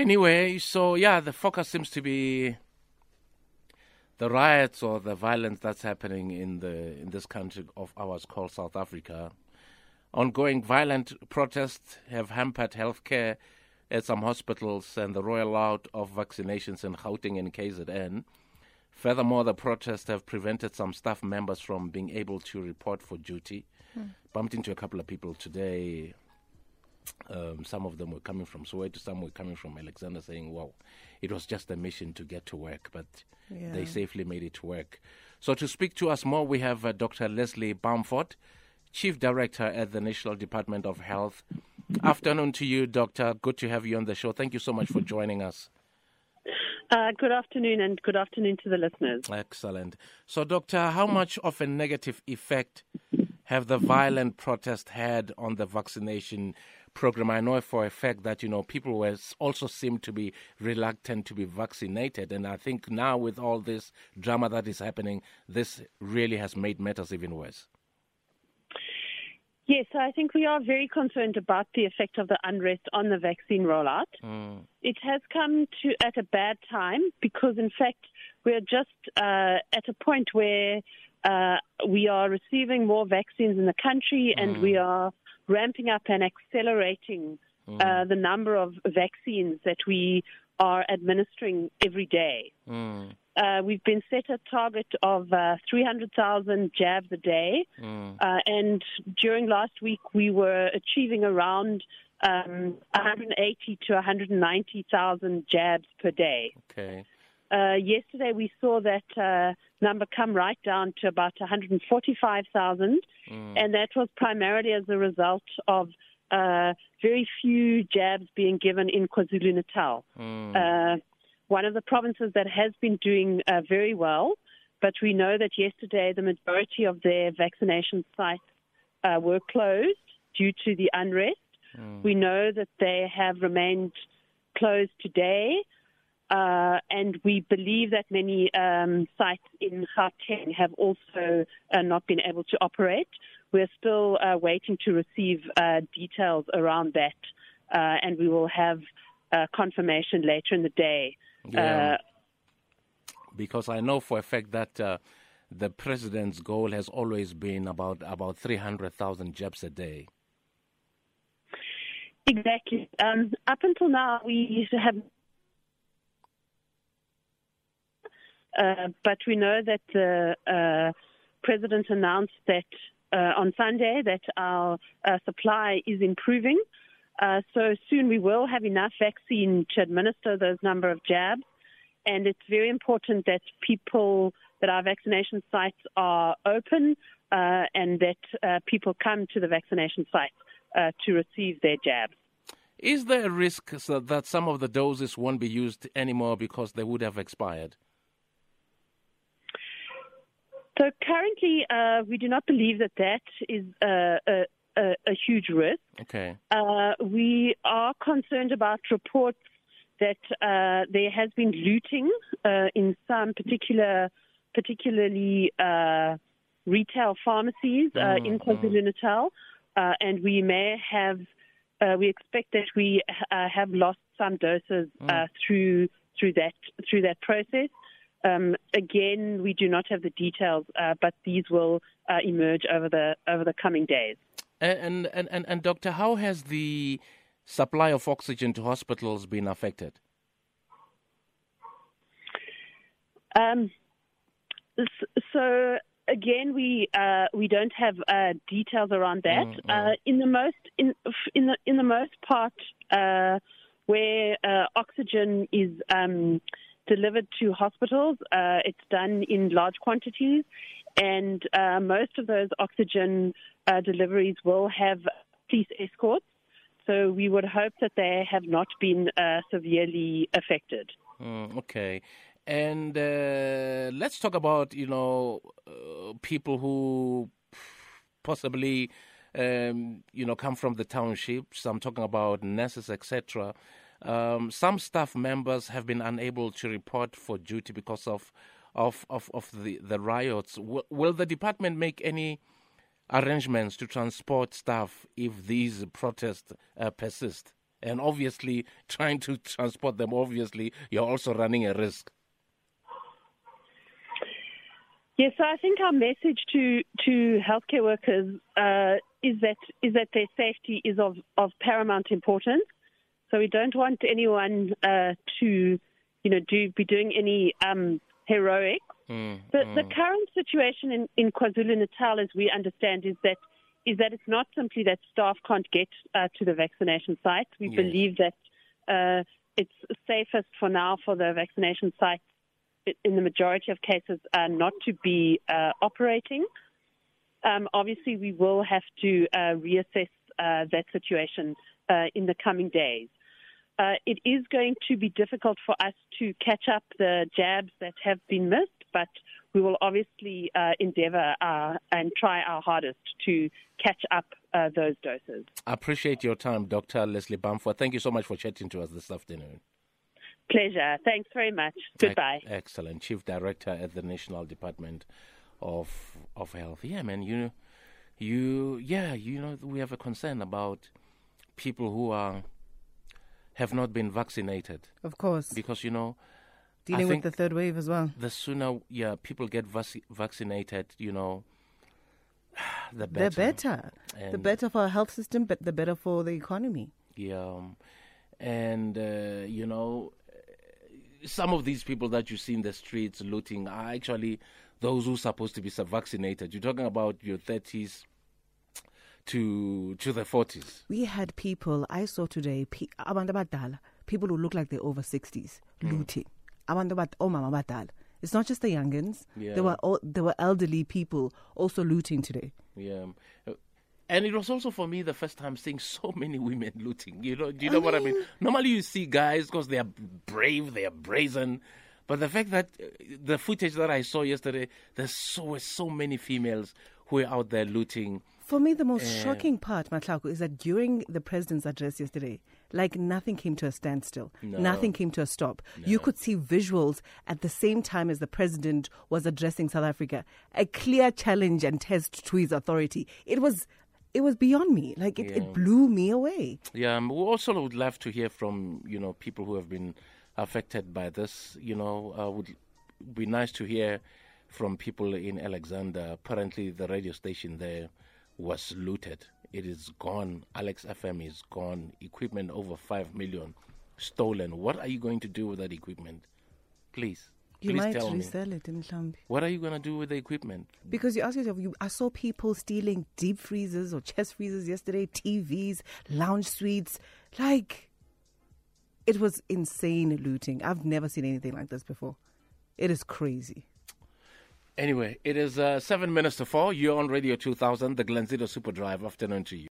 Anyway, so yeah, the focus seems to be the riots or the violence that's happening in the in this country of ours called South Africa. Ongoing violent protests have hampered healthcare at some hospitals and the rollout of vaccinations in Gauteng and KZN. Furthermore, the protests have prevented some staff members from being able to report for duty. Hmm. Bumped into a couple of people today um, some of them were coming from Soweto, some were coming from Alexandra, saying, "Well, it was just a mission to get to work, but yeah. they safely made it to work." So, to speak to us more, we have uh, Dr. Lesley Bamford, Chief Director at the National Department of Health. Afternoon to you, Doctor. Good to have you on the show. Thank you so much for joining us. Uh, good afternoon, and good afternoon to the listeners. Excellent. So, Doctor, how much of a negative effect have the violent protests had on the vaccination program, I know for a fact that you know people were also seem to be reluctant to be vaccinated, and I think now with all this drama that is happening, this really has made matters even worse. Yes, I think we are very concerned about the effect of the unrest on the vaccine rollout. Mm. It has come to at a bad time because, in fact, we're just uh, at a point where uh, we are receiving more vaccines in the country, and mm. we are ramping up and accelerating mm. uh, the number of vaccines that we are administering every day. Mm. Uh, we've been set a target of uh, 300,000 jabs a day, mm. Uh, and during last week we were achieving around um, 180 to 190,000 jabs per day. Okay. Uh, yesterday we saw that uh, number come right down to about 145,000, mm. and that was primarily as a result of uh, very few jabs being given in KwaZulu Natal. Mm. Uh, one of the provinces that has been doing uh, very well, but we know that yesterday the majority of their vaccination sites uh, were closed due to the unrest. Mm. We know that they have remained closed today. Uh, and we believe that many um, sites in Gauteng have also uh, not been able to operate. We're still uh, waiting to receive uh, details around that, uh, and we will have uh, confirmation later in the day. Yeah. because I know for a fact that the president's goal has always been about about 300,000 jabs a day. Exactly. Um, up until now, we used to have Uh, but we know that the uh, president announced that uh, on Sunday that our uh, supply is improving. Uh, so soon we will have enough vaccine to administer those number of jabs. And it's very important that people, that our vaccination sites are open and that people come to the vaccination sites to receive their jabs. Is there a risk that some of the doses won't be used anymore because they would have expired? So currently, uh, we do not believe that that is a, a, a huge risk. Okay. Uh, we are concerned about reports that uh, there has been looting uh, in some particular, particularly uh, retail pharmacies uh, mm, in KwaZulu Natal, and we may have. we expect that we have lost some doses mm. through through that through that process. Um, again, we do not have the details, uh, but these will uh, emerge over the over the coming days. And, and and and doctor, how has the supply of oxygen to hospitals been affected? Um, so again, we uh, we don't have uh, details around that. Mm, mm. Uh, in the most in in the in the most part, uh, where uh, oxygen is um, delivered to hospitals. Uh, it's done in large quantities, and uh, most of those oxygen uh, deliveries will have police escorts. So we would hope that they have not been uh, severely affected. Mm, okay. And uh, let's talk about, you know, uh, people who possibly, um, you know, come from the townships. I'm talking about nurses, etc. Um, some staff members have been unable to report for duty because of of of, of the, the riots. Will the department make any arrangements to transport staff if these protests uh, persist? And obviously, trying to transport them, obviously, you're also running a risk. Yes, so I think our message to to healthcare workers uh, is that is that their safety is of, of paramount importance. So we don't want anyone uh, to, you know, do be doing any um, heroic. Mm, the, mm. the current situation in, in KwaZulu Natal, as we understand, is that is that it's not simply that staff can't get uh, to the vaccination site. We believe that uh, it's safest for now for the vaccination sites, in the majority of cases, uh, not to be uh, operating. Um, obviously, we will have to uh, reassess uh, that situation in the coming days. It is going to be difficult for us to catch up the jabs that have been missed but we will obviously uh, endeavour uh, and try our hardest to catch up uh, those doses. I appreciate your time, Dr. Lesley Bamford. Thank you so much for chatting to us this afternoon. Pleasure. Thanks very much. Goodbye. Excellent. Chief Director at the National Department of of Health. Yeah, man. You, you, yeah. You know, we have a concern about people who are have not been vaccinated. Of course. Because you know dealing with the third wave as well. The sooner, yeah, people get vac- vaccinated, you know, the better. The better. And the better for our health system, but the better for the economy. Yeah, um, and uh, you know, some of these people that you see in the streets looting are actually those who are supposed to be vaccinated. You're talking about your thirties to to the forties. We had people I saw today, people who look like they're over sixties, mm. looting abantu omama oh, abadala it's not just the youngins yeah. there were all, there were elderly people also looting today yeah and it was also for me the first time seeing so many women looting. You know, do you know I what mean? I mean? Normally you see guys because they are brave, they are brazen, but the fact that uh, the footage that I saw yesterday, there's so so many females who are out there looting. For me, the most uh, shocking part, Matlako, is that during the president's address yesterday, like nothing came to a standstill. No. Nothing came to a stop. No. You could see visuals at the same time as the president was addressing South Africa. A clear challenge and test to his authority. It was it was beyond me. Like it, yeah. it blew me away. Yeah, um, we also would love to hear from you know people who have been affected by this. You know, uh, would be nice to hear from people in Alexandra. Apparently, the radio station there was looted. It is gone. Alex FM is gone. Equipment over 5 million stolen. What are you going to do with that equipment? Please. You Please might tell resell me. it in Mhlambi. What are you going to do with the equipment? Because you ask yourself, you, I saw people stealing deep freezers or chest freezers yesterday, TVs, lounge suites. Like, it was insane looting. I've never seen anything like this before. It is crazy. Anyway, it is uh, seven minutes to four. You're on Radio 2000, the Glenzito Super Drive. Afternoon to you.